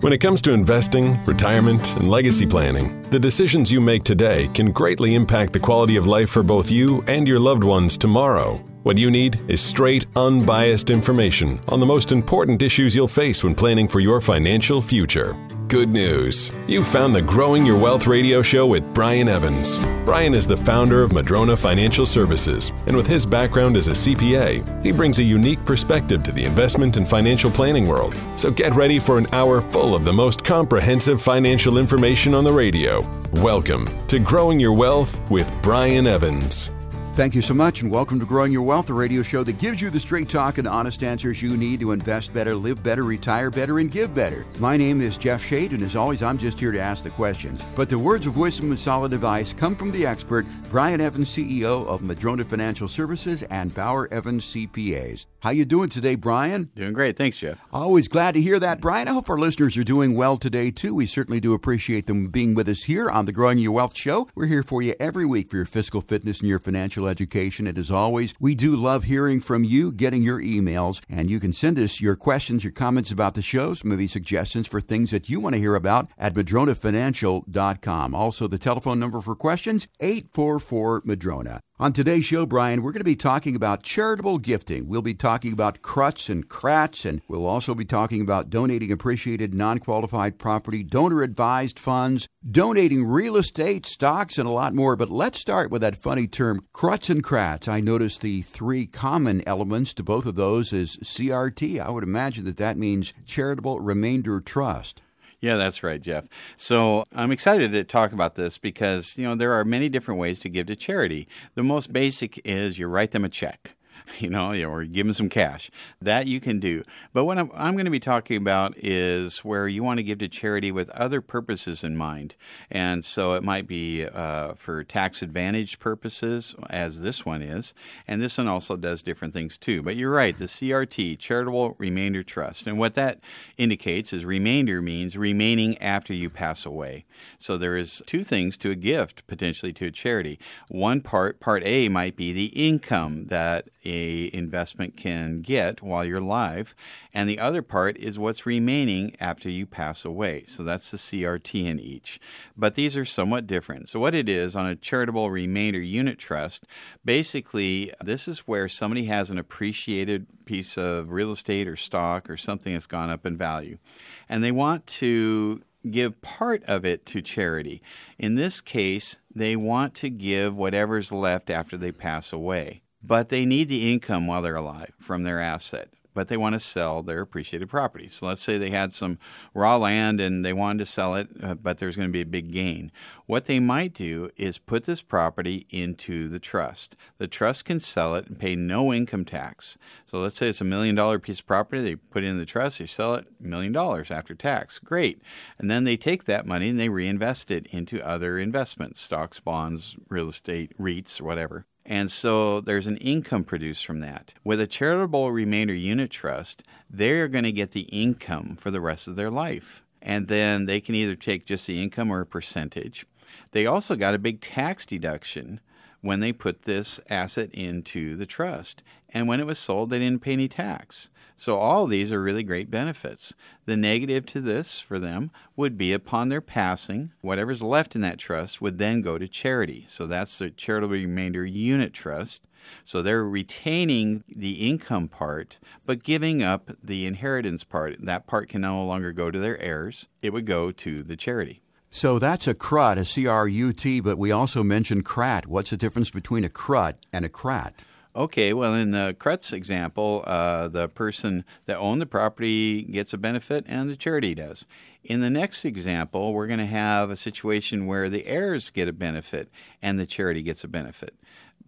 When it comes to investing, retirement, and legacy planning, the decisions you make today can greatly impact the quality of life for both you and your loved ones tomorrow. What you need is straight, unbiased information on the most important issues you'll face when planning for your financial future. Good news. You found the Growing Your Wealth radio show with Brian Evans. Brian is the founder of Madrona Financial Services, and with his background as a CPA, he brings a unique perspective to the investment and financial planning world. So get ready for an hour full of the most comprehensive financial information on the radio. Welcome to Growing Your Wealth with Brian Evans. Thank you so much, and welcome to Growing Your Wealth, the radio show that gives you the straight talk and honest answers you need to invest better, live better, retire better, and give better. My name is Jeff Shade, and as always, I'm just here to ask the questions. But the words of wisdom and solid advice come from the expert, Brian Evans, CEO of Madrona Financial Services and Bauer Evans CPAs. How you doing today, Brian? Doing great. Thanks, Jeff. Always glad to hear that, Brian. I hope our listeners are doing well today, too. We certainly do appreciate them being with us here on the Growing Your Wealth show. We're here for you every week for your fiscal fitness and your financial education. And as always, we do love hearing from you, getting your emails, and you can send us your questions, your comments about the shows, maybe suggestions for things that you want to hear about at madronafinancial.com. Also, the telephone number for questions, 844 Madrona. On today's show, Brian, we're going to be talking about charitable gifting. We'll be talking about CRUTs and CRATs, and we'll also be talking about donating appreciated non qualified property, donor advised funds, donating real estate, stocks, and a lot more. But let's start with that funny term, CRUTs and CRATs. I noticed the three common elements to both of those is CRT. I would imagine that that means charitable remainder trust. Yeah, that's right, Jeff. So I'm excited to talk about this because, you know, there are many different ways to give to charity. The most basic is you write them a check. you know, or give them some cash. That you can do. But what I'm, I'm going to be talking about is where you want to give to charity with other purposes in mind. And so it might be uh, for tax advantage purposes, as this one is. And this one also does different things too. But you're right, the CRT, Charitable Remainder Trust. And what that indicates is remainder means remaining after you pass away. So there is two things to a gift, potentially to a charity. One part, part A, might be the income that a investment can get while you're alive, and the other part is what's remaining after you pass away. So that's the CRT in each. But these are somewhat different. So what it is on a charitable remainder unit trust, basically this is where somebody has an appreciated piece of real estate or stock or something that's gone up in value, and they want to give part of it to charity. In this case, they want to give whatever's left after they pass away but they need the income while they're alive from their asset. But they want to sell their appreciated property. So let's say they had some raw land and they wanted to sell it, uh, but there's going to be a big gain. What they might do is put this property into the trust. The trust can sell it and pay no income tax. So let's say it's a million dollar piece of property. They put it in the trust, they sell it, million dollars after tax. Great. And then they take that money and they reinvest it into other investments stocks, bonds, real estate, REITs, whatever. And so there's an income produced from that. With a charitable remainder unit trust, they're going to get the income for the rest of their life. And then they can either take just the income or a percentage. They also got a big tax deduction when they put this asset into the trust. And when it was sold, they didn't pay any tax. So all these are really great benefits. The negative to this for them would be upon their passing, whatever's left in that trust would then go to charity. So that's the charitable remainder unit trust. So they're retaining the income part, but giving up the inheritance part. That part can no longer go to their heirs. It would go to the charity. So that's a CRUT, a C R U T, but we also mentioned CRAT. What's the difference between a CRUT and a CRAT? Okay, well, in the CRUT's example, uh, the person that owned the property gets a benefit and the charity does. In the next example, we're going to have a situation where the heirs get a benefit and the charity gets a benefit,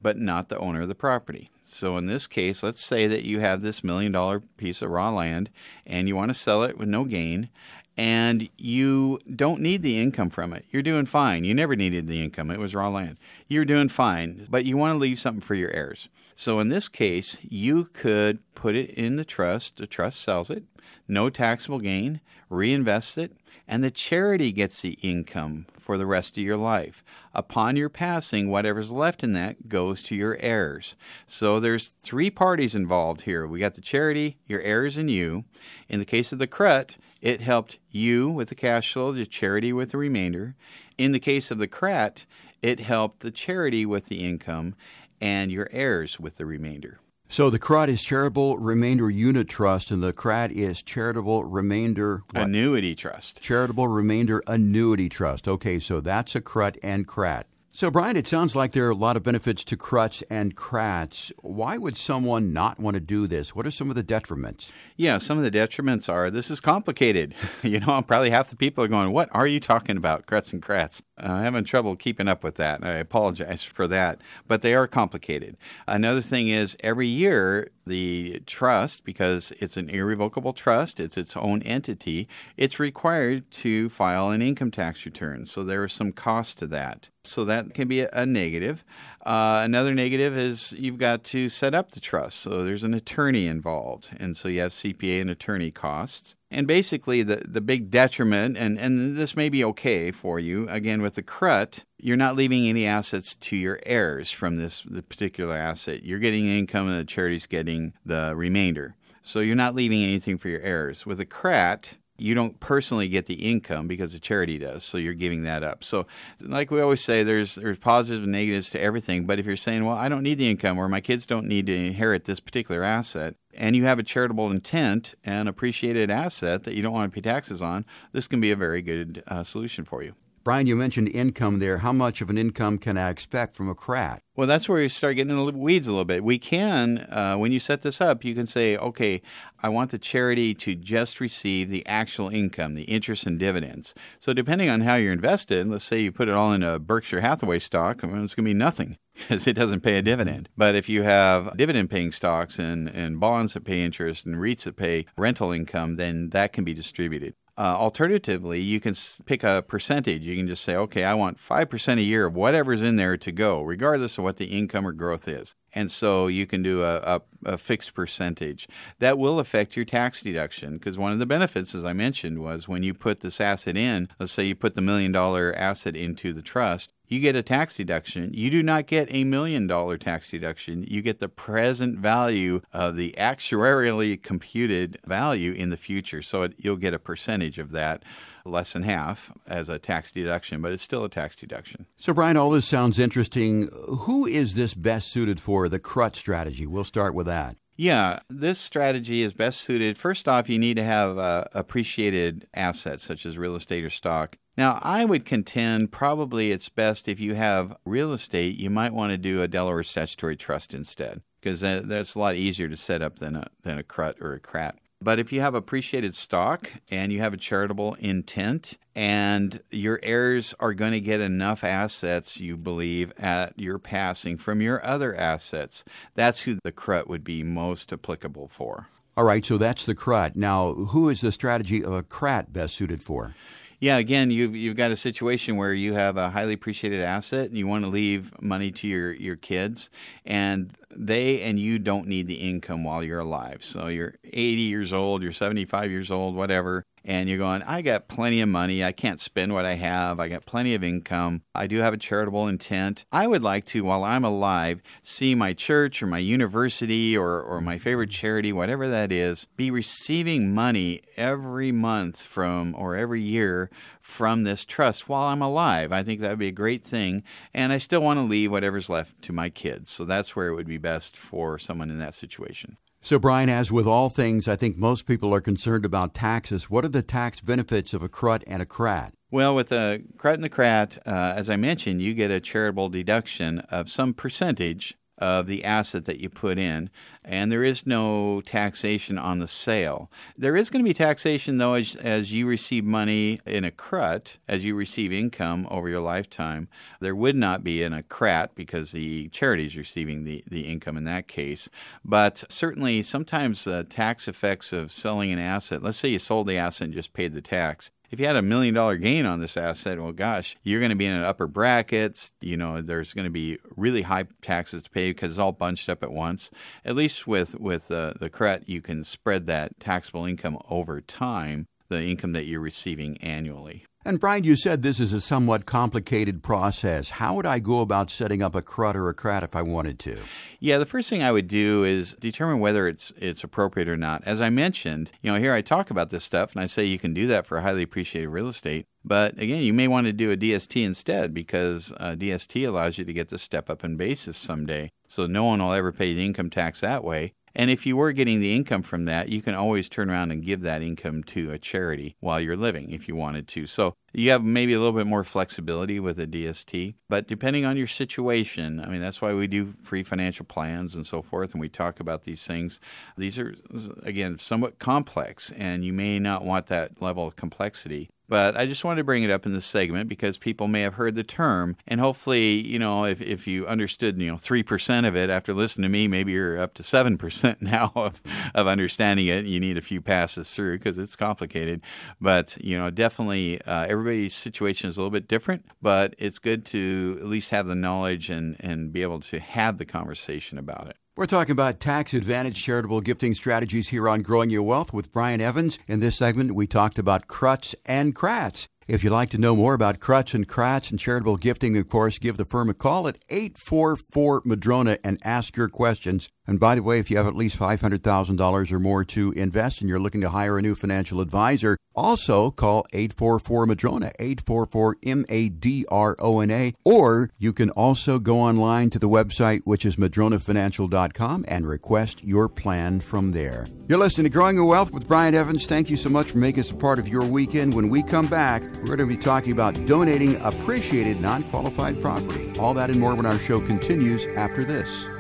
but not the owner of the property. So in this case, let's say that you have this million dollar piece of raw land and you want to sell it with no gain and you don't need the income from it. You're doing fine. You never needed the income. It was raw land. You're doing fine, but you want to leave something for your heirs. So in this case, you could put it in the trust, the trust sells it, no taxable gain, reinvest it, and the charity gets the income for the rest of your life. Upon your passing, whatever's left in that goes to your heirs. So there's three parties involved here. We got the charity, your heirs, and you. In the case of the CRUT, it helped you with the cash flow, the charity with the remainder. In the case of the CRAT, it helped the charity with the income and your heirs with the remainder. So the CRUT is Charitable Remainder Unit Trust, and the CRAT is Charitable Remainder what? Annuity Trust. Charitable Remainder Annuity Trust. Okay, so that's a CRUT and CRAT. So, Brian, it sounds like there are a lot of benefits to CRUTs and CRATs. Why would someone not want to do this? What are some of the detriments? Yeah, some of the detriments are this is complicated. you know, probably half the people are going, What are you talking about, CRUTs and CRATs? Uh, I'm having trouble keeping up with that. I apologize for that, but they are complicated. Another thing is every year, the trust, because it's an irrevocable trust, it's its own entity, it's required to file an income tax return. So there is some cost to that. So that can be a, negative. Uh, another negative is you've got to set up the trust. So there's an attorney involved. And so you have CPA and attorney costs. And basically, the, the big detriment, and, and this may be okay for you, again, with the CRUT, you're not leaving any assets to your heirs from this particular asset. You're getting income and the charity's getting the remainder. So you're not leaving anything for your heirs. With a CRAT, you don't personally get the income because the charity does so you're giving that up. So like we always say there's there's positives and negatives to everything but if you're saying well i don't need the income or my kids don't need to inherit this particular asset and you have a charitable intent and appreciated asset that you don't want to pay taxes on this can be a very good uh, solution for you Brian, you mentioned income there. How much of an income can I expect from a CRAT? Well, that's where you start getting in the weeds a little bit. We can, uh, when you set this up, you can say, okay, I want the charity to just receive the actual income, the interest and dividends. So, depending on how you're invested, let's say you put it all in a Berkshire Hathaway stock, mean, it's going to be nothing because it doesn't pay a dividend. But if you have dividend paying stocks and, and bonds that pay interest and REITs that pay rental income, then that can be distributed. Uh, alternatively, you can pick a percentage. You can just say, okay, I want 5% a year of whatever's in there to go, regardless of what the income or growth is. And so you can do a, a, a fixed percentage. That will affect your tax deduction because one of the benefits, as I mentioned, was when you put this asset in, let's say you put the million dollar asset into the trust, you get a tax deduction. You do not get a million dollar tax deduction. You get the present value of the actuarially computed value in the future. So it, you'll get a percentage of that, less than half, as a tax deduction, but it's still a tax deduction. So, Brian, all this sounds interesting. Who is this best suited for, the CRUT strategy? We'll start with that. Yeah, this strategy is best suited. First off, you need to have uh, appreciated assets such as real estate or stock. Now, I would contend probably it's best if you have real estate, you might want to do a Delaware statutory trust instead because that's a lot easier to set up than a, than a CRUT or a CRAT. But if you have appreciated stock and you have a charitable intent and your heirs are going to get enough assets, you believe, at your passing from your other assets, that's who the CRUT would be most applicable for. All right, so that's the CRUT. Now, who is the strategy of a CRAT best suited for? yeah, again, you've you've got a situation where you have a highly appreciated asset and you want to leave money to your your kids, and they and you don't need the income while you're alive. So you're 80 years old, you're 75 years old, whatever, and you're going, I got plenty of money. I can't spend what I have. I got plenty of income. I do have a charitable intent. I would like to, while I'm alive, see my church or my university or, or my favorite charity, whatever that is, be receiving money every month from or every year from this trust while I'm alive. I think that would be a great thing. And I still want to leave whatever's left to my kids. So that's where it would be best for someone in that situation. So, Brian, as with all things, I think most people are concerned about taxes. What are the tax benefits of a CRUT and a CRAT? Well, with a CRUT and a CRAT, uh, as I mentioned, you get a charitable deduction of some percentage of the asset that you put in, and there is no taxation on the sale. There is going to be taxation, though, as, as you receive money in a CRUT, as you receive income over your lifetime. There would not be in a CRAT because the charity is receiving the, the income in that case. But certainly, sometimes the tax effects of selling an asset, let's say you sold the asset and just paid the tax, If you had a million dollar gain on this asset, well, gosh, you're going to be in an upper brackets. You know, there's going to be really high taxes to pay because it's all bunched up at once. At least with with uh, the CRUT, you can spread that taxable income over time, the income that you're receiving annually. And Brian, you said this is a somewhat complicated process. How would I go about setting up a CRUT or a CRAT if I wanted to? Yeah, the first thing I would do is determine whether it's it's appropriate or not. As I mentioned, you know, here I talk about this stuff and I say you can do that for highly appreciated real estate. But again, you may want to do a DST instead because uh, DST allows you to get the step up in basis someday. So no one will ever pay the income tax that way. And if you were getting the income from that, you can always turn around and give that income to a charity while you're living if you wanted to. So you have maybe a little bit more flexibility with a DST, but depending on your situation, I mean, that's why we do free financial plans and so forth, and we talk about these things. These are, again, somewhat complex, and you may not want that level of complexity. But I just wanted to bring it up in this segment because people may have heard the term. And hopefully, you know, if, if you understood, you know, 3% of it after listening to me, maybe you're up to 7% now of, of understanding it. You need a few passes through because it's complicated. But, you know, definitely uh, everybody's situation is a little bit different, but it's good to at least have the knowledge and, and be able to have the conversation about it. We're talking about tax advantage charitable gifting strategies here on Growing Your Wealth with Brian Evans. In this segment, we talked about CRUTs and CRATs. If you'd like to know more about CRUTs and CRATs and charitable gifting, of course, give the firm a call at 844 Madrona and ask your questions. And by the way, if you have at least $500,000 or more to invest and you're looking to hire a new financial advisor, also call 844 Madrona, 844 M A D R O N A, or you can also go online to the website, which is madronafinancial.com, and request your plan from there. You're listening to Growing Your Wealth with Brian Evans. Thank you so much for making us a part of your weekend. When we come back, we're going to be talking about donating appreciated non qualified property. All that and more when our show continues after this.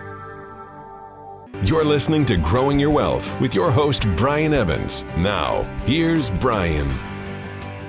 You're listening to Growing Your Wealth with your host, Brian Evans. Now, here's Brian.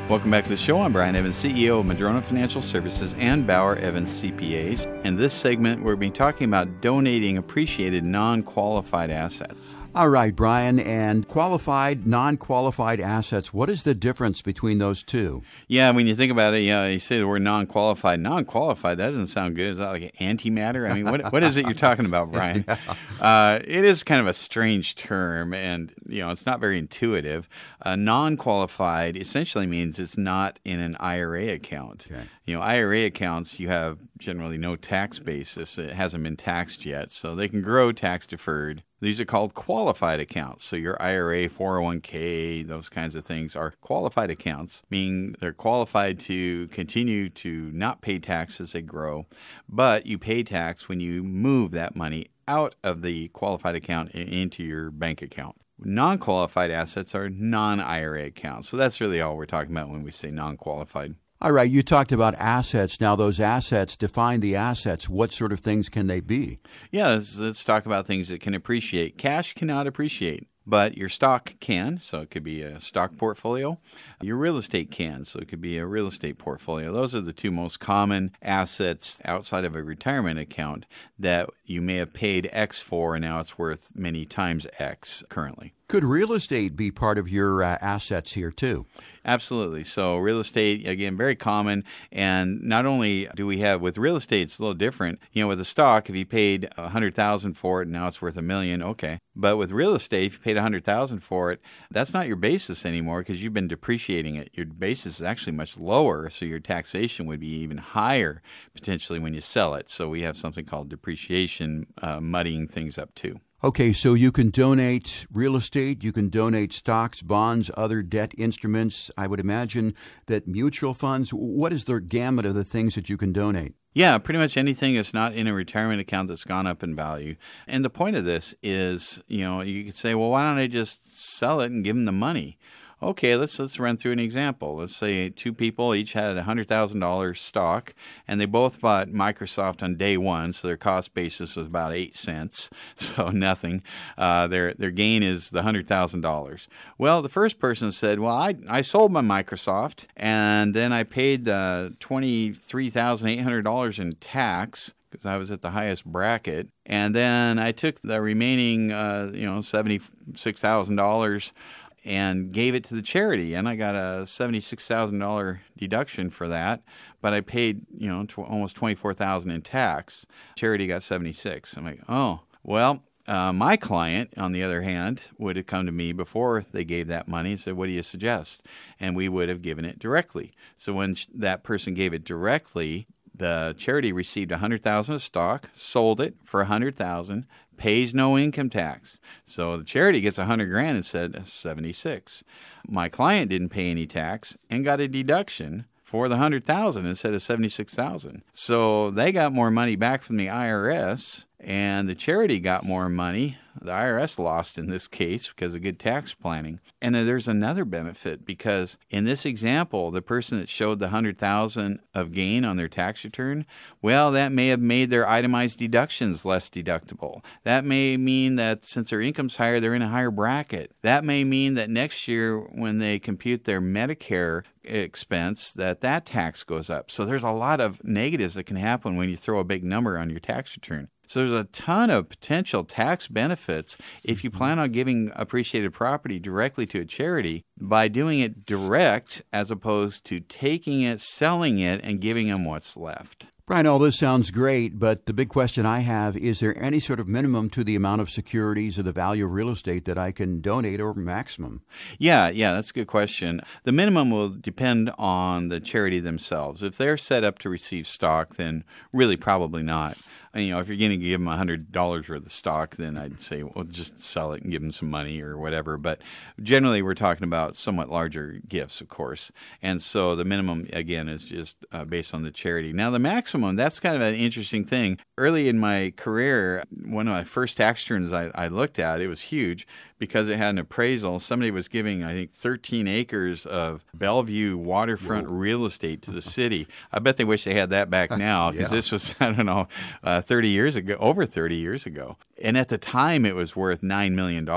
Welcome back to the show. I'm Brian Evans, CEO of Madrona Financial Services and Bauer Evans CPAs. In this segment, we're be talking about donating appreciated non qualified assets. All right, Brian, and qualified, non qualified assets, what is the difference between those two? Yeah, when you think about it, you, know, you say the word non qualified. Non qualified, that doesn't sound good. Is that like antimatter? I mean, what, what is it you're talking about, Brian? yeah. uh, it is kind of a strange term, and, you know, it's not very intuitive. Uh, non qualified essentially means it's not in an IRA account. Okay. You know, IRA accounts, you have generally no tax basis. It hasn't been taxed yet, so they can grow tax deferred. These are called qualified accounts. So your IRA, 401k, those kinds of things are qualified accounts, meaning they're qualified to continue to not pay tax as they grow, but you pay tax when you move that money out of the qualified account into your bank account. Non qualified assets are non IRA accounts. So that's really all we're talking about when we say non qualified. All right, you talked about assets. Now, those assets, define the assets. What sort of things can they be? Yeah, let's, let's talk about things that can appreciate. Cash cannot appreciate but your stock can. So it could be a stock portfolio. Your real estate can. So it could be a real estate portfolio. Those are the two most common assets outside of a retirement account that you may have paid X for, and now it's worth many times X currently. Could real estate be part of your uh, assets here too? Absolutely. So, real estate, again, very common. And not only do we have with real estate, it's a little different. You know, with a stock, if you paid a 100000 for it and now it's worth a million, okay. But with real estate, if you paid a 100000 for it, that's not your basis anymore because you've been depreciating it. Your basis is actually much lower. So, your taxation would be even higher potentially when you sell it. So, we have something called depreciation uh, muddying things up too. Okay, so you can donate real estate, you can donate stocks, bonds, other debt instruments. I would imagine that mutual funds, what is the gamut of the things that you can donate? Yeah, pretty much anything that's not in a retirement account that's gone up in value. And the point of this is, you know, you could say, well, why don't I just sell it and give them the money? Okay, let's let's run through an example. Let's say two people each had a hundred thousand dollars stock, and they both bought Microsoft on day one, so their cost basis was about eight cents, so nothing. Uh, their their gain is the hundred thousand dollars. Well, the first person said, "Well, I I sold my Microsoft, and then I paid uh, twenty three thousand eight hundred dollars in tax." because I was at the highest bracket. And then I took the remaining, uh, you know, seventy six thousand dollars and gave it to the charity, and I got a seventy-six thousand dollar deduction for that. But I paid, you know, tw- almost twenty-four thousand in tax. Charity got seventy-six. I'm like, oh, well, uh, my client, on the other hand, would have come to me before they gave that money and said, What do you suggest? And we would have given it directly. So when sh- that person gave it directly, the charity received 100000 of stock, sold it for 100000 pays no income tax. So the charity gets 100 grand instead of 76. My client didn't pay any tax and got a deduction for the 100,000 instead of 76,000. So they got more money back from the IRS and the charity got more money. The IRS lost in this case because of good tax planning. And there's another benefit because in this example, the person that showed the 100,000 of gain on their tax return, well, that may have made their itemized deductions less deductible. That may mean that since their income's higher, they're in a higher bracket. That may mean that next year when they compute their Medicare expense that that tax goes up. So there's a lot of negatives that can happen when you throw a big number on your tax return. So there's a ton of potential tax benefits if you plan on giving appreciated property directly to a charity by doing it direct as opposed to taking it, selling it, and giving them what's left. Brian, all this sounds great, but the big question I have is there any sort of minimum to the amount of securities or the value of real estate that I can donate or maximum? Yeah, yeah, that's a good question. The minimum will depend on the charity themselves. If they're set up to receive stock, then really probably not you know, if you're going to give them a hundred dollars worth of stock, then I'd say, well, just sell it and give them some money or whatever. But generally, we're talking about somewhat larger gifts, of course. And so the minimum, again, is just uh, based on the charity. Now, the maximum, that's kind of an interesting thing. Early in my career, one of my first tax returns I, I looked at, it was huge because it had an appraisal. Somebody was giving, I think, 13 acres of Bellevue waterfront Whoa. real estate to the city. I bet they wish they had that back now because yeah. this was, I don't know, uh, 30 years ago, over 30 years ago. And at the time, it was worth $9 million.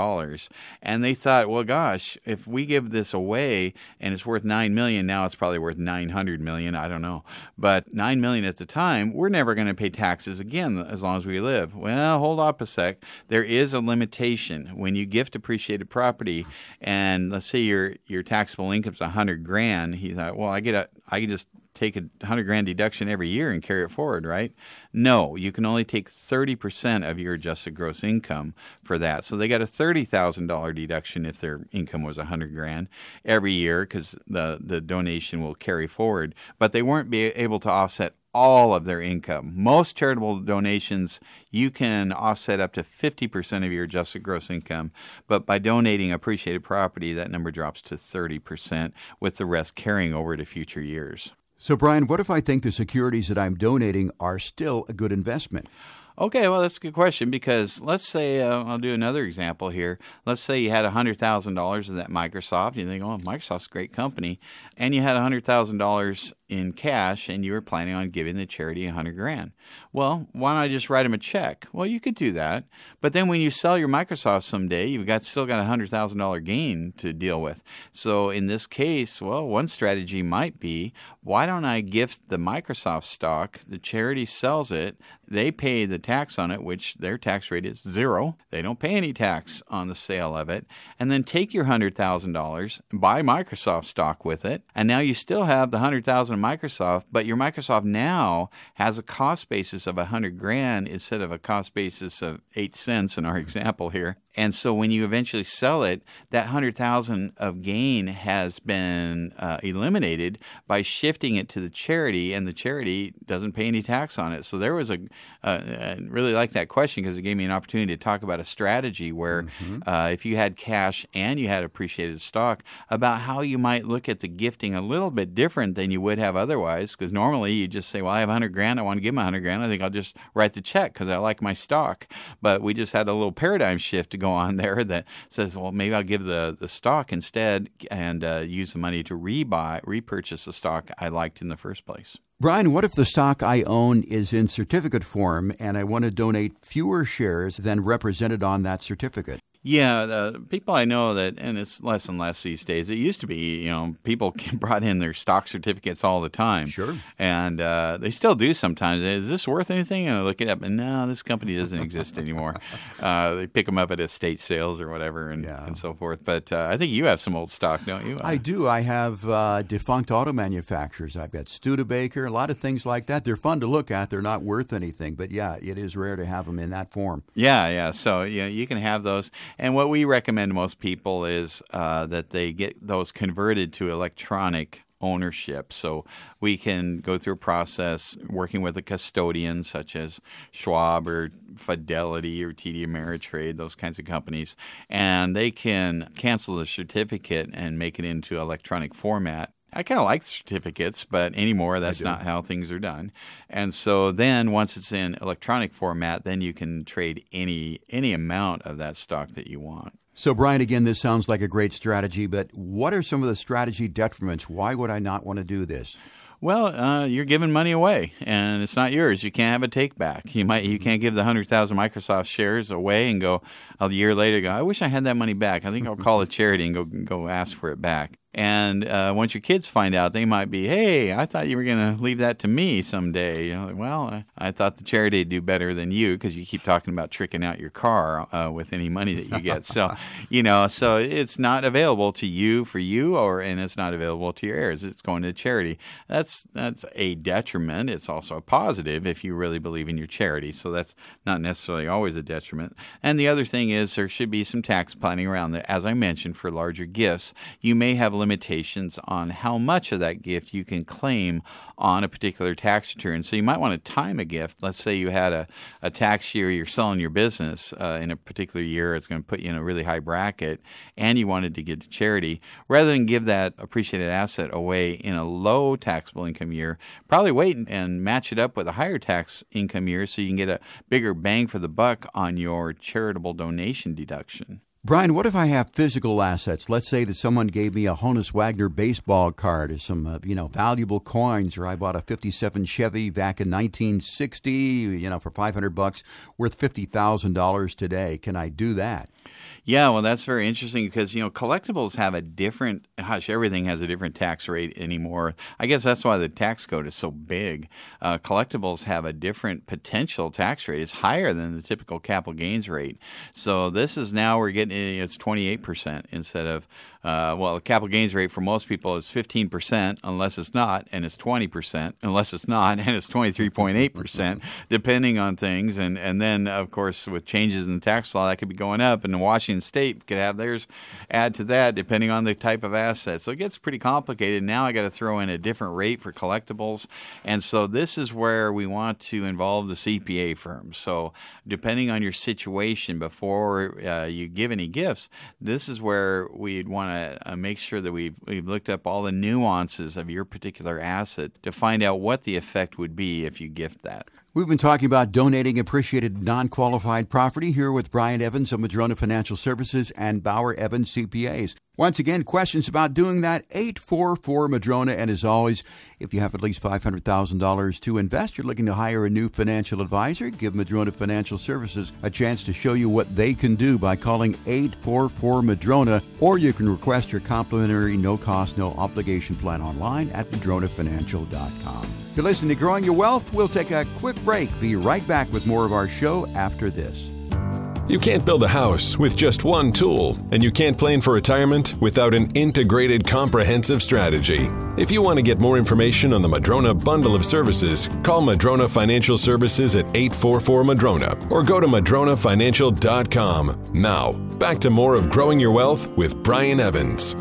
And they thought, well, gosh, if we give this away and it's worth 9 million, now it's probably worth 900 million. I don't know. But 9 million at the time, we're never going to pay taxes again as long as we live. Well, hold up a sec. There is a limitation. When you gift appreciated property, and let's say your, your taxable income's 100 grand, he thought, well, I get a, I can just take a hundred grand deduction every year and carry it forward, right? No, you can only take 30% of your adjusted gross income for that. So they got a $30,000 deduction if their income was a 100 grand every year because the, the donation will carry forward. But they weren't be able to offset all of their income. Most charitable donations, you can offset up to 50% of your adjusted gross income, but by donating appreciated property, that number drops to 30%, with the rest carrying over to future years. So, Brian, what if I think the securities that I'm donating are still a good investment? Okay, well, that's a good question because let's say uh, I'll do another example here. Let's say you had $100,000 in that Microsoft. You think, oh, Microsoft's a great company. And you had $100,000 in cash and you were planning on giving the charity a 100 grand. Well, why don't I just write them a check? Well, you could do that. But then when you sell your Microsoft someday, you've got still got a $100,000 gain to deal with. So in this case, well, one strategy might be why don't I gift the Microsoft stock? The charity sells it, they pay the tax on it, which their tax rate is zero. They don't pay any tax on the sale of it. And then take your $100,000, buy Microsoft stock with it, and now you still have the 100,000 of Microsoft, but your Microsoft now has a cost basis of 100 grand instead of a cost basis of 8 cents in our example here. And so when you eventually sell it, that 100,000 of gain has been uh, eliminated by shifting it to the charity and the charity doesn't pay any tax on it. So there was a uh, I really like that question because it gave me an opportunity to talk about a strategy where mm-hmm. uh, if you had cash and you had appreciated stock about how you might look at the gifting a little bit different than you would have otherwise because normally you just say, well, I have 100 grand. I want to give them 100 grand. I think I'll just write the check because I like my stock. But we just had a little paradigm shift to go on there that says, well, maybe I'll give the, the stock instead and uh, use the money to rebuy, repurchase the stock I liked in the first place. Brian, what if the stock I own is in certificate form and I want to donate fewer shares than represented on that certificate? Yeah, the people I know that, and it's less and less these days. It used to be, you know, people brought in their stock certificates all the time. Sure. And uh, they still do sometimes. Is this worth anything? And I look it up, and no, this company doesn't exist anymore. Uh, they pick them up at estate sales or whatever, and, Yeah. and so forth. But uh, I think you have some old stock, don't you? I do. I have uh, defunct auto manufacturers. I've got Studebaker, a lot of things like that. They're fun to look at. They're not worth anything, but yeah, it is rare to have them in that form. Yeah, yeah. So yeah, you can have those. And what we recommend most people is uh, that they get those converted to electronic ownership. So we can go through a process working with a custodian such as Schwab or Fidelity or TD Ameritrade, those kinds of companies, and they can cancel the certificate and make it into electronic format. I kind of like certificates, but anymore that's not how things are done. And so then once it's in electronic format, then you can trade any any amount of that stock that you want. So, Brian, again, this sounds like a great strategy, but what are some of the strategy detriments? Why would I not want to do this? Well, uh, you're giving money away, and it's not yours. You can't have a take back. You might, you can't give the hundred thousand Microsoft shares away and go a year later. Go, I wish I had that money back. I think I'll call a charity and go go ask for it back. And uh, once your kids find out, they might be, "Hey, I thought you were going to leave that to me someday." You know, like, well, I, I thought the charity would do better than you because you keep talking about tricking out your car uh, with any money that you get. so, you know, so it's not available to you for you, or and it's not available to your heirs. It's going to charity. That's that's a detriment. It's also a positive if you really believe in your charity. So that's not necessarily always a detriment. And the other thing is there should be some tax planning around that. As I mentioned, for larger gifts, you may have limitations on how much of that gift you can claim on a particular tax return. So you might want to time a gift. Let's say you had a, a tax year, you're selling your business uh, in a particular year, it's going to put you in a really high bracket, and you wanted to give to charity. Rather than give that appreciated asset away in a low taxable income year, probably wait and match it up with a higher tax income year so you can get a bigger bang for the buck on your charitable donation deduction. Brian, what if I have physical assets? Let's say that someone gave me a Honus Wagner baseball card or some, uh, you know, valuable coins, or I bought a '57 Chevy back in 1960, you know, for 500 bucks, worth fifty thousand dollars today. Can I do that? Yeah, well, that's very interesting because you know collectibles have a different. Hush, everything has a different tax rate anymore. I guess that's why the tax code is so big. Uh, collectibles have a different potential tax rate. It's higher than the typical capital gains rate. So this is now we're getting it's twenty eight percent instead of uh, well, the capital gains rate for most people is 15% unless it's not, and it's 20% unless it's not, and it's 23.8% depending on things. And, and then, of course, with changes in the tax law, that could be going up. And Washington State could have theirs add to that depending on the type of asset. So it gets pretty complicated. Now I got to throw in a different rate for collectibles. And so this is where we want to involve the CPA firm. So depending on your situation before uh, you give any gifts, this is where we'd want to uh, make sure that we've, we've looked up all the nuances of your particular asset to find out what the effect would be if you gift that. We've been talking about donating appreciated non qualified property here with Brian Evans of Madrona Financial Services and Bauer Evans CPAs. Once again, questions about doing that, 844 Madrona. And as always, if you have at least $500,000 to invest, you're looking to hire a new financial advisor, give Madrona Financial Services a chance to show you what they can do by calling 844 Madrona, or you can request your complimentary no cost, no obligation plan online at madronafinancial.com. You're listening to Growing Your Wealth. We'll take a quick break. Be right back with more of our show after this. You can't build a house with just one tool, and you can't plan for retirement without an integrated, comprehensive strategy. If you want to get more information on the Madrona bundle of services, call Madrona Financial Services at 844 Madrona or go to madronafinancial.com. Now, back to more of Growing Your Wealth with Brian Evans.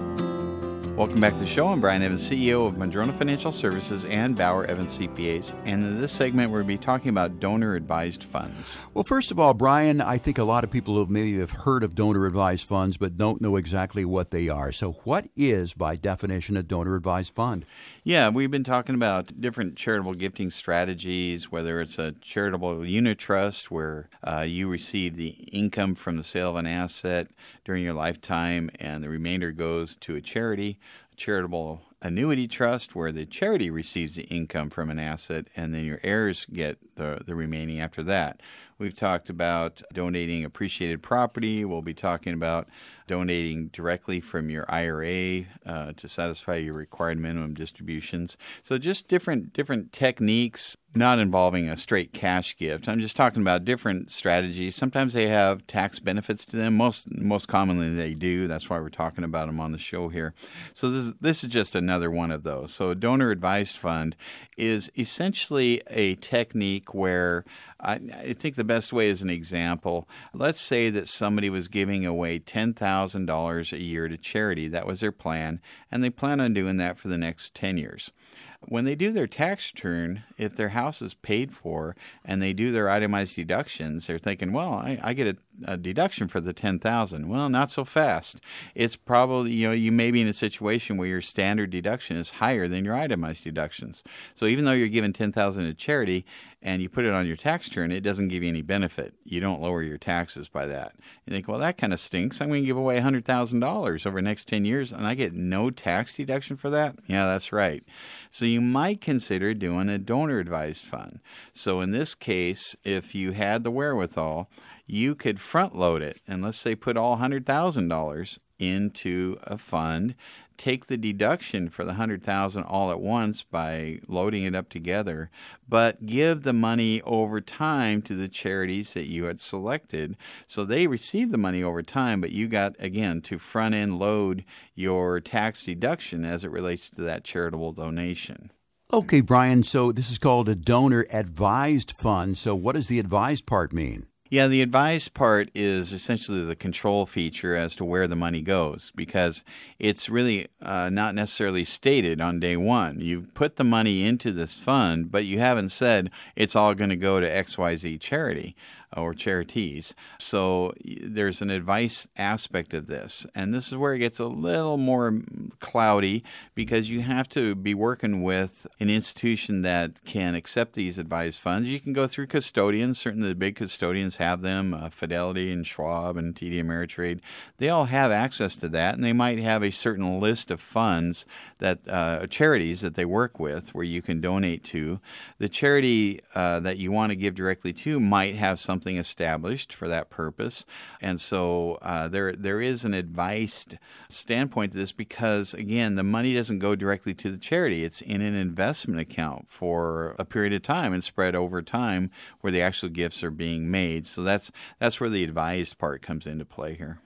Welcome back to the show. I'm Brian Evans, CEO of Madrona Financial Services and Bauer Evans CPAs. And in this segment, we're going to be talking about donor advised funds. Well, first of all, Brian, I think a lot of people maybe have heard of donor advised funds but don't know exactly what they are. So, what is, by definition, a donor advised fund? Yeah, we've been talking about different charitable gifting strategies, whether it's a charitable unit trust where uh, you receive the income from the sale of an asset during your lifetime and the remainder goes to a charity, a charitable annuity trust where the charity receives the income from an asset and then your heirs get the, the remaining after that. We've talked about donating appreciated property. We'll be talking about donating directly from your IRA uh, to satisfy your required minimum distributions. So just different different techniques, not involving a straight cash gift. I'm just talking about different strategies. Sometimes they have tax benefits to them. Most most commonly they do. That's why we're talking about them on the show here. So this this is just another one of those. So a donor advised fund is essentially a technique where I, I think the best way is an example. Let's say that somebody was giving away ten thousand $1,000 a year to charity. That was their plan, and they plan on doing that for the next 10 years. When they do their tax return, if their house is paid for and they do their itemized deductions, they're thinking, well, I, I get a, a, deduction for the 10000 Well, not so fast. It's probably, you know, you may be in a situation where your standard deduction is higher than your itemized deductions. So even though you're giving 10000 to charity, and you put it on your tax return, it doesn't give you any benefit. You don't lower your taxes by that. You think, well, that kind of stinks. I'm going to give away $100,000 over the next 10 years and I get no tax deduction for that? Yeah, that's right. So you might consider doing a donor advised fund. So in this case, if you had the wherewithal, you could front load it and let's say put all $100,000 into a fund take the deduction for the 100,000 all at once by loading it up together, but give the money over time to the charities that you had selected. So they receive the money over time, but you got again to front end load your tax deduction as it relates to that charitable donation. Okay, Brian, so this is called a donor advised fund. So what does the advised part mean? Yeah, the advised part is essentially the control feature as to where the money goes because it's really uh, not necessarily stated on day one. You've put the money into this fund, but you haven't said it's all going to go to XYZ charity or charities. So there's an advice aspect of this. And this is where it gets a little more cloudy because you have to be working with an institution that can accept these advised funds. You can go through custodians. Certainly the big custodians have them, uh, Fidelity and Schwab and TD Ameritrade. They all have access to that, and they might have a certain list of funds that uh, charities that they work with where you can donate to. The charity uh, that you want to give directly to might have something something established for that purpose. And so uh, there there is an advised standpoint to this because again, the money doesn't go directly to the charity; it's in an investment account for a period of time and spread over time, where the actual gifts are being made. So that's that's where the advised part comes into play here.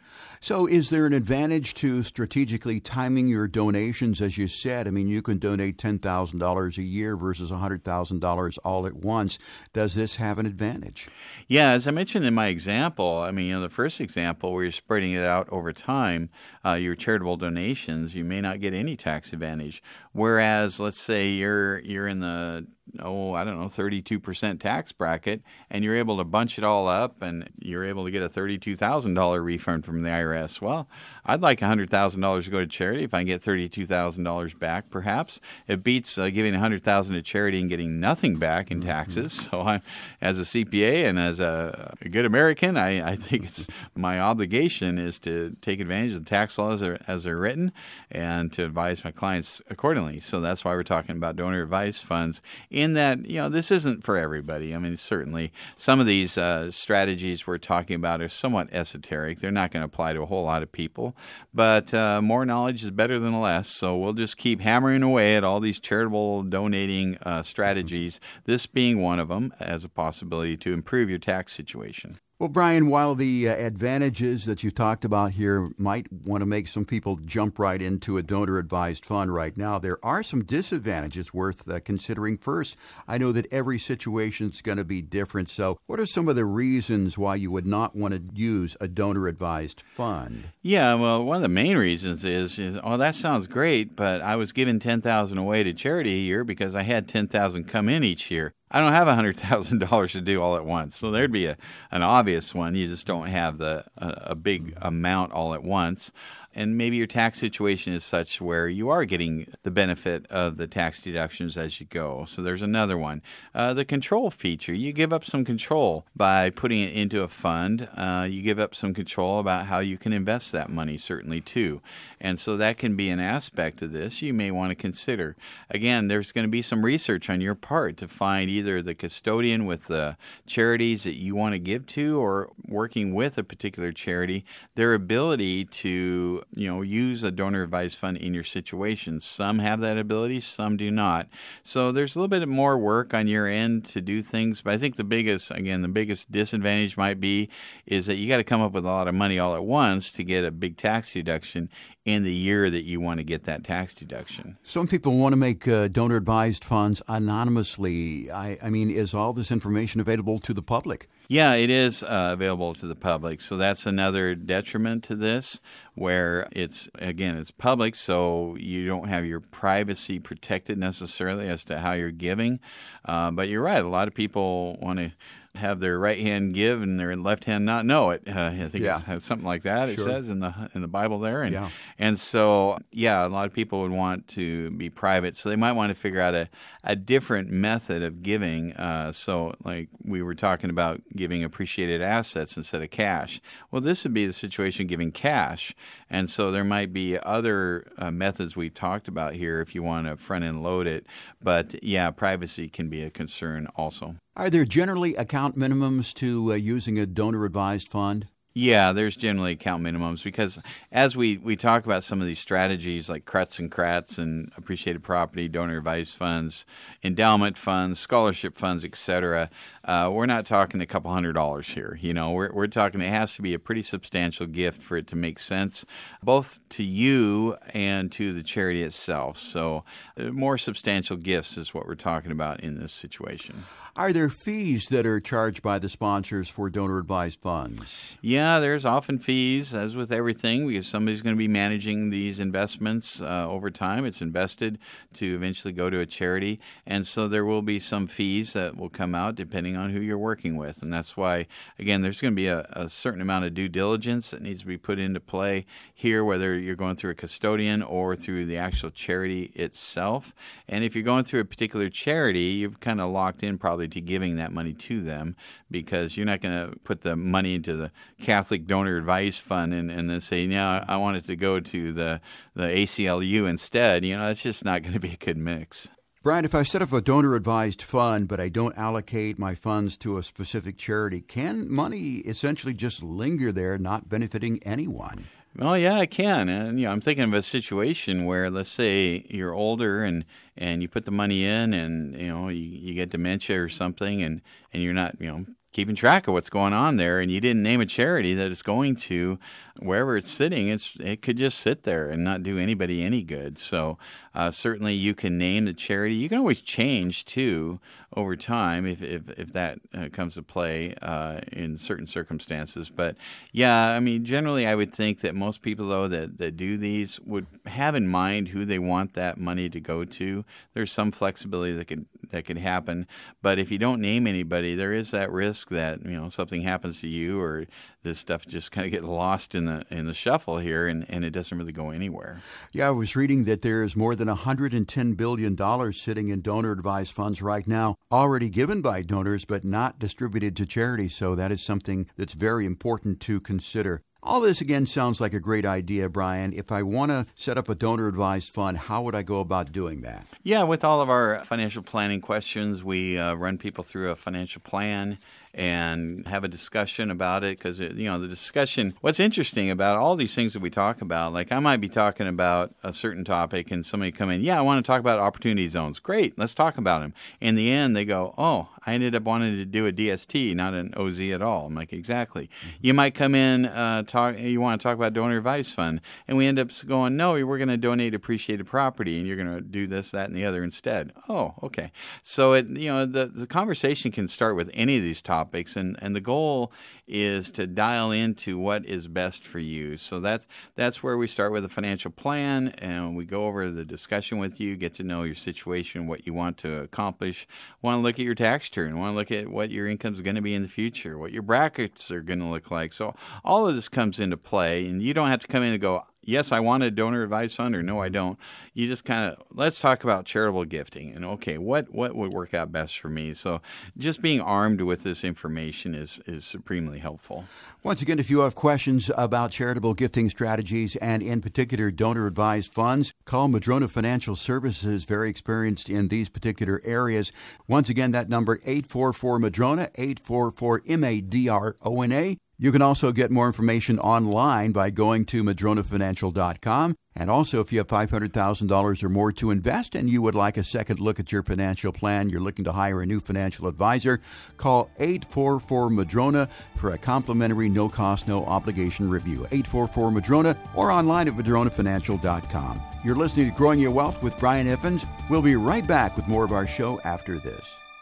So, is there an advantage to strategically timing your donations? As you said, I mean, you can donate $10,000 a year versus $100,000 all at once. Does this have an advantage? Yeah, as I mentioned in my example, I mean, you know, the first example where you're spreading it out over time, uh, your charitable donations, you may not get any tax advantage. Whereas, let's say you're you're in the oh, I don't know, 32% tax bracket, and you're able to bunch it all up and you're able to get a $32,000 refund from the IRS. Well, I'd like $100,000 to go to charity if I can get $32,000 back, perhaps. It beats uh, giving $100,000 to charity and getting nothing back in taxes. Mm-hmm. So, I, as a CPA and as a, a good American, I, I, think it's my obligation is to take advantage of the tax laws as they're written and to advise my clients accordingly. So, that's why we're talking about donor advice funds in that, you know, this isn't for everybody. I mean, certainly some of these uh, strategies we're talking about are somewhat esoteric. They're not going to apply to a whole lot of people, but uh, more knowledge is better than less. So we'll just keep hammering away at all these charitable donating uh, strategies, this being one of them as a possibility to improve your tax situation. Well, Brian, while the uh, advantages that you talked about here might want to make some people jump right into a donor advised fund right now, there are some disadvantages worth uh, considering first. I know that every situation is going to be different. So, what are some of the reasons why you would not want to use a donor advised fund? Yeah, well, one of the main reasons is, is oh, that sounds great, but I was giving 10000 away to charity a year because I had 10000 come in each year. I don't have $100,000 to do all at once. So there'd be a, an obvious one. You just don't have the a, a big amount all at once and maybe your tax situation is such where you are getting the benefit of the tax deductions as you go. So there's another one. Uh, the control feature, you give up some control by putting it into a fund. Uh, you give up some control about how you can invest that money, certainly, too. And so that can be an aspect of this you may want to consider. Again, there's going to be some research on your part to find either the custodian with the charities that you want to give to or working with a particular charity, their ability to, you know, use a donor advised fund in your situation. Some have that ability, some do not. So there's a little bit more work on your end to do things, but I think the biggest again, the biggest disadvantage might be is that you got to come up with a lot of money all at once to get a big tax deduction in the year that you want to get that tax deduction. Some people want to make uh, donor advised funds anonymously. I, I, mean, is all this information available to the public? Yeah, it is uh, available to the public. So that's another detriment to this, where it's, again, it's public, so you don't have your privacy protected necessarily as to how you're giving. Uh, but you're right, a lot of people want to have their right hand give and their left hand not know it. Uh, I think yeah. it's something like that. Sure. It says in the in the Bible there, and yeah. and so yeah, a lot of people would want to be private, so they might want to figure out a, a different method of giving. Uh, so like we were talking about giving appreciated assets instead of cash. Well, this would be the situation giving cash, and so there might be other uh, methods we talked about here if you want to front end load it. But yeah, privacy can be a concern also. Are there generally account minimums to uh, using a donor advised fund? Yeah, there's generally account minimums because as we, we talk about some of these strategies like CRUTs and CRATs and appreciated property, donor advised funds, endowment funds, scholarship funds, etc., uh, we're not talking a couple hundred dollars here. You know, we're, we're talking it has to be a pretty substantial gift for it to make sense, both to you and to the charity itself. So, uh, more substantial gifts is what we're talking about in this situation. Are there fees that are charged by the sponsors for donor advised funds? Yeah, there's often fees, as with everything, because somebody's going to be managing these investments uh, over time. It's invested to eventually go to a charity. And so there will be some fees that will come out depending on who you're working with. And that's why, again, there's going to be a, a certain amount of due diligence that needs to be put into play here, whether you're going through a custodian or through the actual charity itself. And if you're going through a particular charity, you've kind of locked in probably to giving that money to them because you're not going to put the money into the Catholic Donor Advice Fund and, and then say, "Yeah, I want it to go to the, the ACLU instead. You know, that's just not going to be a good mix. Brian, if I set up a donor advised fund, but I don't allocate my funds to a specific charity, can money essentially just linger there, not benefiting anyone? Well, yeah, I can. And you know, I'm thinking of a situation where, let's say, you're older and and you put the money in, and you know, you, you get dementia or something, and and you're not, you know, keeping track of what's going on there, and you didn't name a charity that it's going to wherever it's sitting, it's it could just sit there and not do anybody any good. So uh, certainly you can name the charity. You can always change too over time if if, if that uh, comes to play uh, in certain circumstances. But yeah, I mean generally I would think that most people though that, that do these would have in mind who they want that money to go to. There's some flexibility that could that could happen, but if you don't name anybody, there is that risk that you know something happens to you or this stuff just kind of get lost in the in the shuffle here, and, and it doesn't really go anywhere. Yeah, I was reading that there is more than 110 billion dollars sitting in donor advised funds right now, already given by donors but not distributed to charities. So that is something that's very important to consider. All this again sounds like a great idea, Brian. If I want to set up a donor advised fund, how would I go about doing that? Yeah, with all of our financial planning questions, we uh, run people through a financial plan and have a discussion about it because you know the discussion what's interesting about all these things that we talk about like i might be talking about a certain topic and somebody come in yeah i want to talk about opportunity zones. Great let's talk about them in the end they go oh i ended up wanting to do a dst not an oz at all. I'm like exactly. Mm-hmm. you might come in uh, talk you want to talk about donor advice fund and we end up going no we're going to donate appreciated property and you're going to do this that and the other instead. Oh okay. So it you know the, the conversation can start with any of these topics topics, and, and the goal is to dial into what is best for you. So that's that's where we start with a financial plan, and we go over the discussion with you, get to know your situation, what you want to accomplish. Want to look at your tax return, want to look at what your income is going to be in the future, what your brackets are going to look like. So all of this comes into play, and you don't have to come in and go yes, I want a donor advised fund, or no, I don't. You just kind of let's talk about charitable gifting and okay, what what would work out best for me. So just being armed with this information is is supremely helpful. Once again, if you have questions about charitable gifting strategies and in particular donor advised funds, call Madrona Financial Services, very experienced in these particular areas. Once again, that number 844 Madrona, 844 M A D R O N A. You can also get more information online by going to madronafinancial.com. And also, if you have $500,000 or more to invest and you would like a second look at your financial plan, you're looking to hire a new financial advisor, call 844 Madrona for a complimentary, no cost, no obligation review. 844 Madrona or online at madronafinancial.com. You're listening to Growing Your Wealth with Brian Evans. We'll be right back with more of our show after this.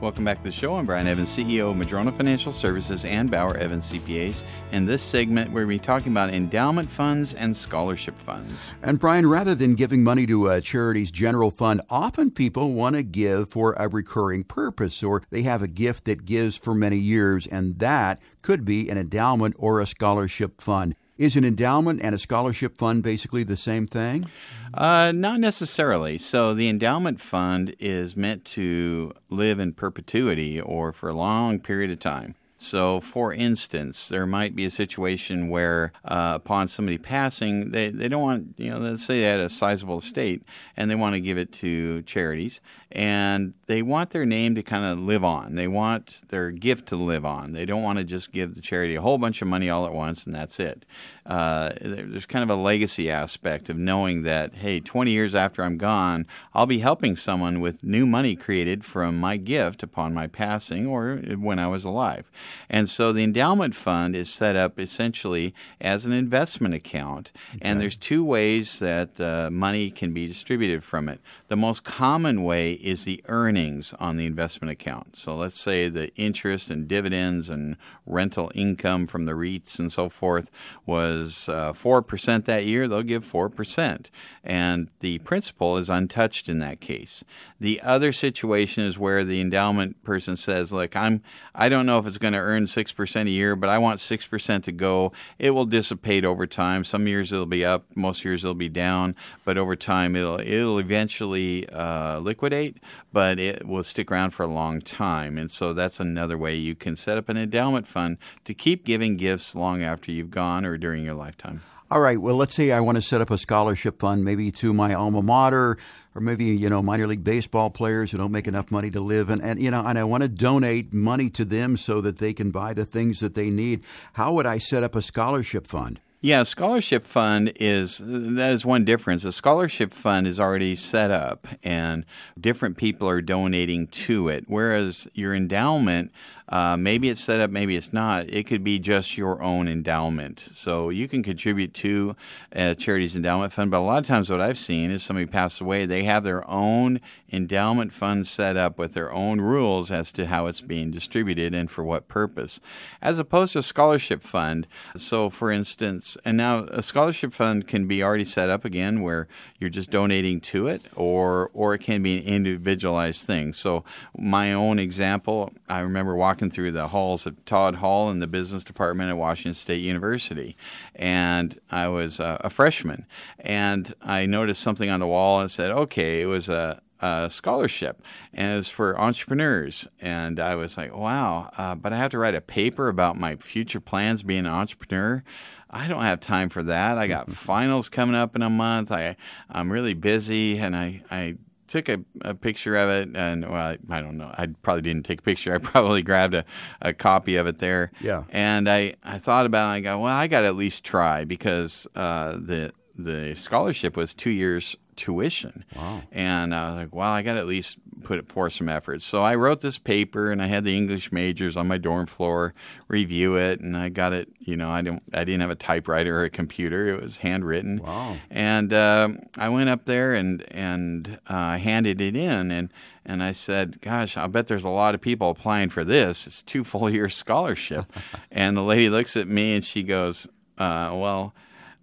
Welcome back to the show. I'm Brian Evans, CEO of Madrona Financial Services and Bauer Evans CPAs. In this segment, we're be talking about endowment funds and scholarship funds. And Brian, rather than giving money to uh, a charity's general fund, often people want to give for a recurring purpose or they have a gift that gives for many years, and that could be an endowment or a scholarship fund. Is an endowment and a scholarship fund basically the same thing? Uh, not necessarily. So the endowment fund is meant to live in perpetuity or for a long period of time. So, for instance, there might be a situation where, uh, upon somebody passing, they, they don't want, you know, let's say they had a sizable estate and they want to give it to charities and they want their name to kind of live on. They want their gift to live on. They don't want to just give the charity a whole bunch of money all at once and that's it. Uh, there's kind of a legacy aspect of knowing that, hey, 20 years after I'm gone, I'll be helping someone with new money created from my gift upon my passing or when I was alive. And so the endowment fund is set up essentially as an investment account. Okay. And there's two ways that uh, money can be distributed from it. The most common way is the earnings on the investment account. So let's say the interest and dividends and rental income from the REITs and so forth was uh, 4% that year, they'll give 4%. And the principal is untouched in that case. The other situation is where the endowment person says, "Look, I'm I don't know if it's going to earn 6% a year, but I want 6% to go. It will dissipate over time. Some years it'll be up, most years it'll be down, but over time it'll it'll eventually uh, liquidate, but it will stick around for a long time. And so that's another way you can set up an endowment fund to keep giving gifts long after you've gone or during your lifetime. All right. Well, let's say I want to set up a scholarship fund, maybe to my alma mater, or maybe you know minor league baseball players who don't make enough money to live, and, and you know, and I want to donate money to them so that they can buy the things that they need. How would I set up a scholarship fund? Yeah, scholarship fund is that is one difference. A scholarship fund is already set up and different people are donating to it. Whereas your endowment, uh, maybe it's set up, maybe it's not. It could be just your own endowment. So you can contribute to a charity's endowment fund. But a lot of times, what I've seen is somebody passed away, they have their own endowment fund set up with their own rules as to how it's being distributed and for what purpose, as opposed to a scholarship fund. So, for instance, and now a scholarship fund can be already set up again where you're just donating to it, or or it can be an individualized thing. So, my own example, I remember walking through the halls of Todd Hall in the business department at Washington State University, and I was a, a freshman, and I noticed something on the wall and said, "Okay, it was a." uh, scholarship, and it was for entrepreneurs. And I was like, wow, uh, but I have to write a paper about my future plans being an entrepreneur. I don't have time for that. I got finals coming up in a month. I I'm really busy, and I I took a, a picture of it, and well, I, I, don't know. I probably didn't take a picture. I probably grabbed a, a copy of it there. Yeah. And I I thought about it. I go, well, I got to at least try because uh, the the scholarship was two years tuition. Wow. And I was like, well, I got to at least put it forth some effort. So I wrote this paper and I had the English majors on my dorm floor review it and I got it, you know, I didn't I didn't have a typewriter or a computer. It was handwritten. Wow. And uh, I went up there and and uh, handed it in and and I said, "Gosh, I bet there's a lot of people applying for this. It's two full year scholarship." and the lady looks at me and she goes, uh, "Well,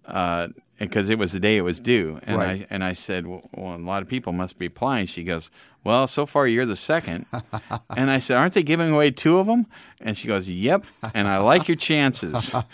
uh, because it was the day it was due, and Right. I and I said, well, well, a lot of people must be applying. She goes, well, so far you're the second, and I said, aren't they giving away two of them? And she goes, yep, and I like your chances. so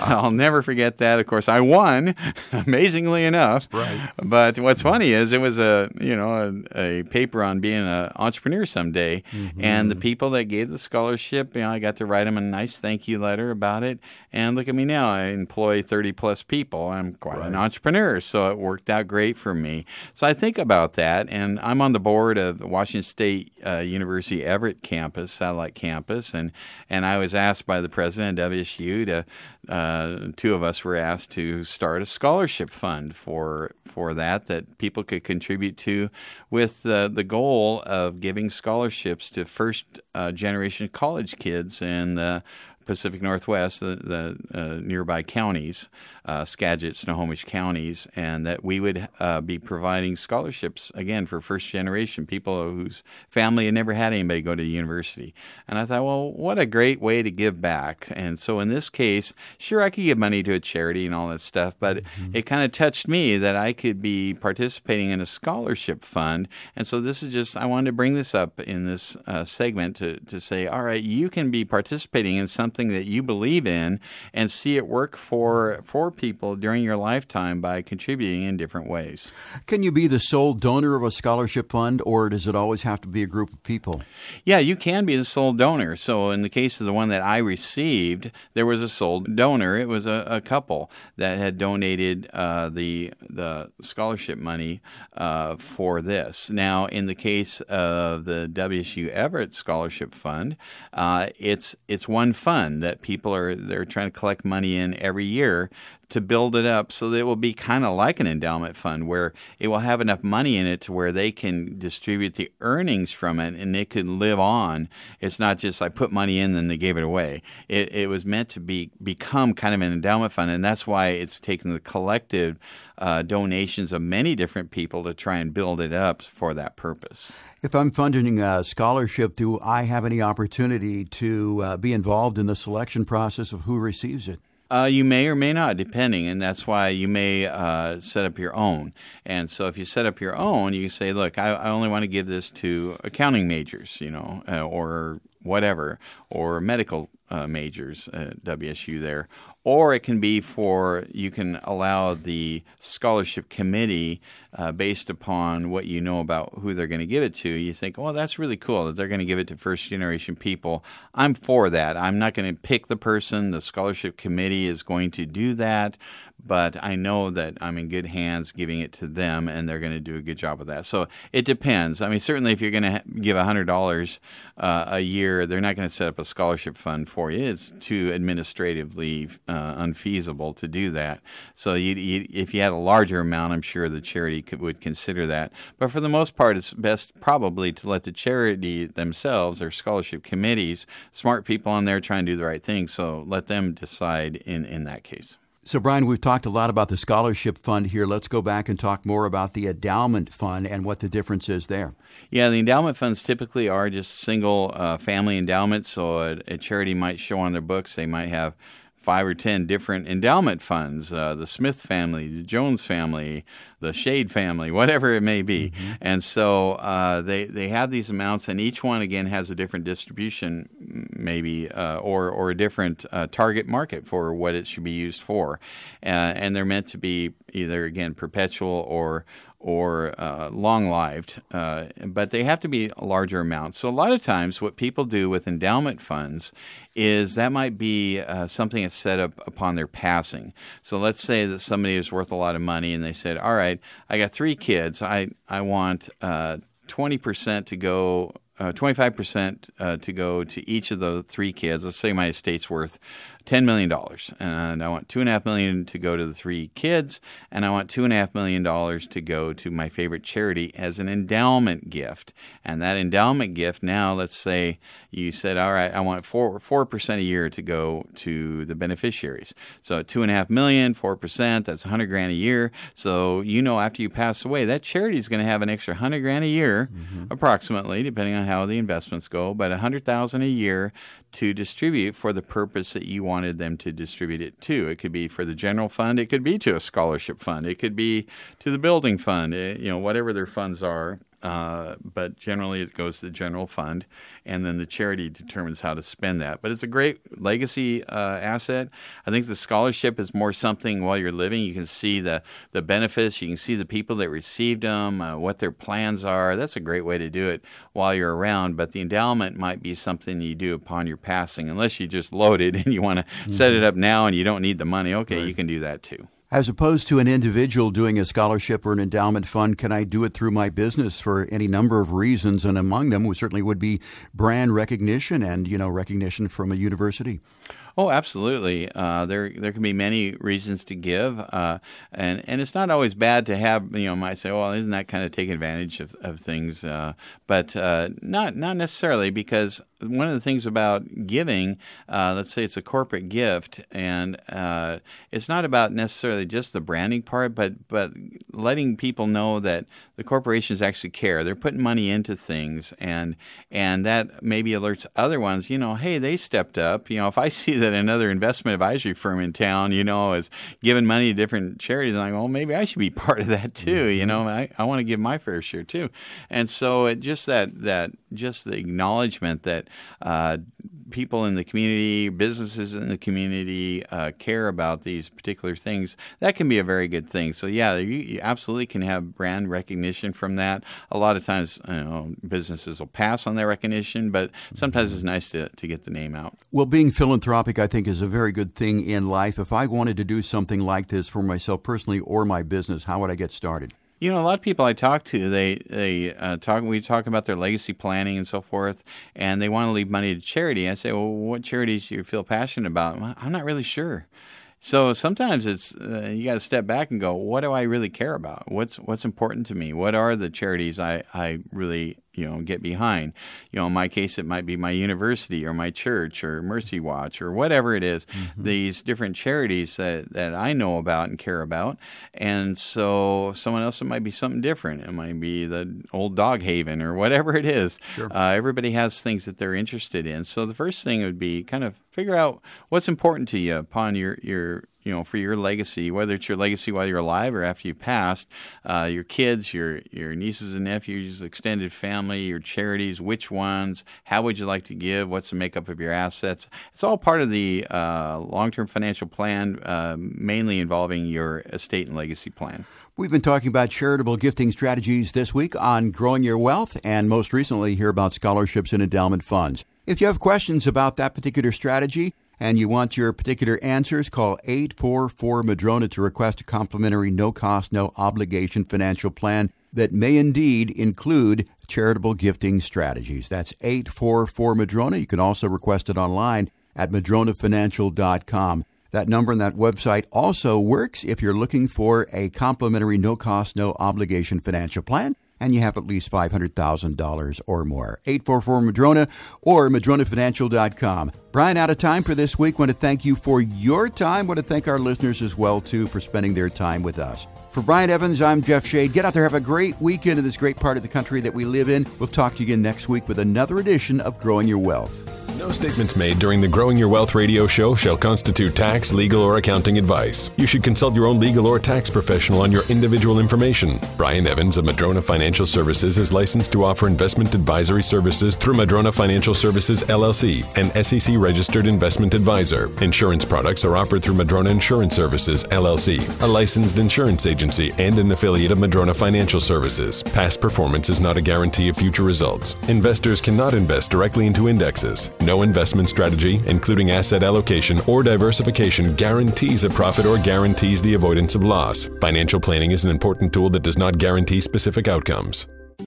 I'll never forget that. Of course, I won, amazingly enough. Right. But what's funny is it was a you know a, a paper on being an entrepreneur someday, and the people that gave the scholarship, you know, I got to write them a nice thank you letter about it. And look at me now, I employ thirty plus people. I'm quite an entrepreneur, so it worked out great for me. So I think about that, and I'm on the board of the Washington State uh, University Everett campus, satellite campus, and and I was asked by the president of WSU to uh, two of us were asked to start a scholarship fund for for that that people could contribute to, with uh, the goal of giving scholarships to first uh, generation college kids in the Pacific Northwest, the, the uh, nearby counties, uh, Skagit, Snohomish counties, and that we would uh, be providing scholarships again for first generation people whose family had never had anybody go to university. And I thought, well, what a great way to give back. And so in this case, sure, I could give money to a charity and all that stuff, but it kind of touched me that I could be participating in a scholarship fund. And so this is just, I wanted to bring this up in this uh, segment to, to say, all right, you can be participating in something that you believe in and see it work for, for people during your lifetime by contributing in different ways. Can you be the sole donor of a scholarship fund, or does it always have to be a group of people? Yeah, you can be the sole donor. So, in the case of the one that I received, there was a sole donor. It was a, a couple that had donated uh, the the scholarship money uh, for this. Now, in the case of the WSU Everett Scholarship Fund, uh, it's it's one fund that people are they're trying to collect money in every year to build it up so that it will be kind of like an endowment fund where it will have enough money in it to where they can distribute the earnings from it and it can live on. It's not just I put money in and they gave it away. It, it was meant to be become kind of an endowment fund, and that's why it's taken the collective uh, donations of many different people to try and build it up for that purpose. If I'm funding a scholarship, do I have any opportunity to uh, be involved in the selection process of who receives it? Uh, you may or may not, depending, and that's why you may uh, set up your own. And so, if you set up your own, you say, "Look, I, I only want to give this to accounting majors, you know, uh, or whatever, or medical uh, majors WSU there." Or it can be for you can allow the scholarship committee uh, based upon what you know about who they're going to give it to. You think, well, that's really cool that they're going to give it to first generation people. I'm for that. I'm not going to pick the person. The scholarship committee is going to do that. But I know that I'm in good hands giving it to them, and they're going to do a good job of that. So it depends. I mean, certainly if you're going to give $100 uh, a year, they're not going to set up a scholarship fund for you. It's too administratively uh, unfeasible to do that. So you, you, if you had a larger amount, I'm sure the charity could, would consider that. But for the most part, it's best probably to let the charity themselves, or scholarship committees, smart people on there trying to do the right thing. So let them decide in, in that case. So, Brian, we've talked a lot about the scholarship fund here. Let's go back and talk more about the endowment fund and what the difference is there. Yeah, the endowment funds typically are just single uh, family endowments. So a, a charity might show on their books they might have five or ten different endowment funds uh, the Smith family, the Jones family, the Shade family, whatever it may be. And so uh, they, they have these amounts, and each one, again, has a different distribution, maybe, uh, or, or a different uh, target market for what it should be used for. Uh, and they're meant to be either, again, perpetual or or uh, long lived, uh, but they have to be larger amounts. So, a lot of times, what people do with endowment funds is that might be uh, something that's set up upon their passing. So, let's say that somebody is worth a lot of money and they said, All right, I got three kids. I, I want uh, 20% to go. Uh, 25% uh, to go to each of the three kids. Let's say my estate's worth $10 million, and I want 2.5 million to go to the three kids, and I want $2.5 million to go to my favorite charity as an endowment gift. And that endowment gift, now let's say you said, all right, I want 4, 4% a year to go to the beneficiaries. So $2.5 million, 4%, that's 100 grand a year. So you know after you pass away, that charity is going to have an extra 100 grand a year, mm-hmm. approximately, depending on how the investments go, but 100000 a year to distribute for the purpose that you wanted them to distribute it to. It could be for the general fund, it could be to a scholarship fund, it could be to the building fund, eh, you know, whatever their funds are. Uh, but generally, it goes to the general fund, and then the charity determines how to spend that. But it's a great legacy uh, asset. I think the scholarship is more something while you're living. You can see the, the benefits, you can see the people that received them, uh, what their plans are. That's a great way to do it while you're around. But the endowment might be something you do upon your passing, unless you just load it and you want to mm-hmm. set it up now and you don't need the money. Okay, right. you can do that too. As opposed to an individual doing a scholarship or an endowment fund, can I do it through my business for any number of reasons? And among them, certainly would be brand recognition and you know recognition from a university. Oh, absolutely. Uh, there there can be many reasons to give, uh, and and it's not always bad to have. You know, might say, well, isn't that kind of taking advantage of, of things? Uh, but uh, not not necessarily because one of the things about giving, uh, let's say it's a corporate gift, and uh, it's not about necessarily just the branding part, but but letting people know that the corporations actually care. They're putting money into things, and and that maybe alerts other ones. You know, hey, they stepped up. You know, if I see that another investment advisory firm in town, you know, is giving money to different charities, And I'm like, well, maybe I should be part of that too. Mm-hmm. You know, I, I want to give my fair share too, and so it just that that just the acknowledgement that uh, people in the community, businesses in the community uh, care about these particular things, that can be a very good thing. So, yeah, you, you, absolutely can have brand recognition from that. A lot of times, you know, businesses will pass on that recognition, but sometimes it's nice to, to get the name out. Well, being philanthropic, I think, is a very good thing in life. If I wanted to do something like this for myself personally or my business, how would I get started? You know, a lot of people I talk to, they they uh, talk. We talk about their legacy planning and so forth, and they want to leave money to charity. I say, well, what charities do you feel passionate about? I'm not really sure. So sometimes it's uh, you got to step back and go, what do I really care about? What's what's important to me? What are the charities I I really you know get behind? You know, in my case, it might be my university or my church or Mercy Watch or whatever it is, mm-hmm. These different charities that that I know about and care about, and so someone else it might be something different. It might be the old dog haven or whatever it is. Sure. Uh, everybody has things that they're interested in. So the first thing would be kind of figure out what's important to you upon your your you know, for your legacy, whether it's your legacy while you're alive or after you passed, uh, your kids, your your nieces and nephews, extended family, your charities, which ones, how would you like to give, what's the makeup of your assets. It's all part of the uh, long-term financial plan, uh, mainly involving your estate and legacy plan. We've been talking about charitable gifting strategies this week on growing your wealth, and most recently, hear about scholarships and endowment funds. If you have questions about that particular strategy, and you want your particular answers, call 844 Madrona to request a complimentary, no cost, no obligation financial plan that may indeed include charitable gifting strategies. That's 844 Madrona. You can also request it online at madronafinancial.com. That number and that website also works if you're looking for a complimentary, no cost, no obligation financial plan and you have at least $500,000 or more. 844 Madrona or madronafinancial.com. Brian, out of time for this week. Want to thank you for your time. Want to thank our listeners as well too for spending their time with us. For Brian Evans, I'm Jeff Shade. Get out there, have a great weekend in this great part of the country that we live in. We'll talk to you again next week with another edition of Growing Your Wealth. No statements made during the Growing Your Wealth radio show shall constitute tax, legal, or accounting advice. You should consult your own legal or tax professional on your individual information. Brian Evans of Madrona Financial Services is licensed to offer investment advisory services through Madrona Financial Services LLC, an SEC registered investment advisor. Insurance products are offered through Madrona Insurance Services LLC, a licensed insurance agency and an affiliate of Madrona Financial Services. Past performance is not a guarantee of future results. Investors cannot invest directly into indexes. No investment strategy, including asset allocation or diversification, guarantees a profit or guarantees the avoidance of loss. Financial planning is an important tool that does not guarantee specific outcomes.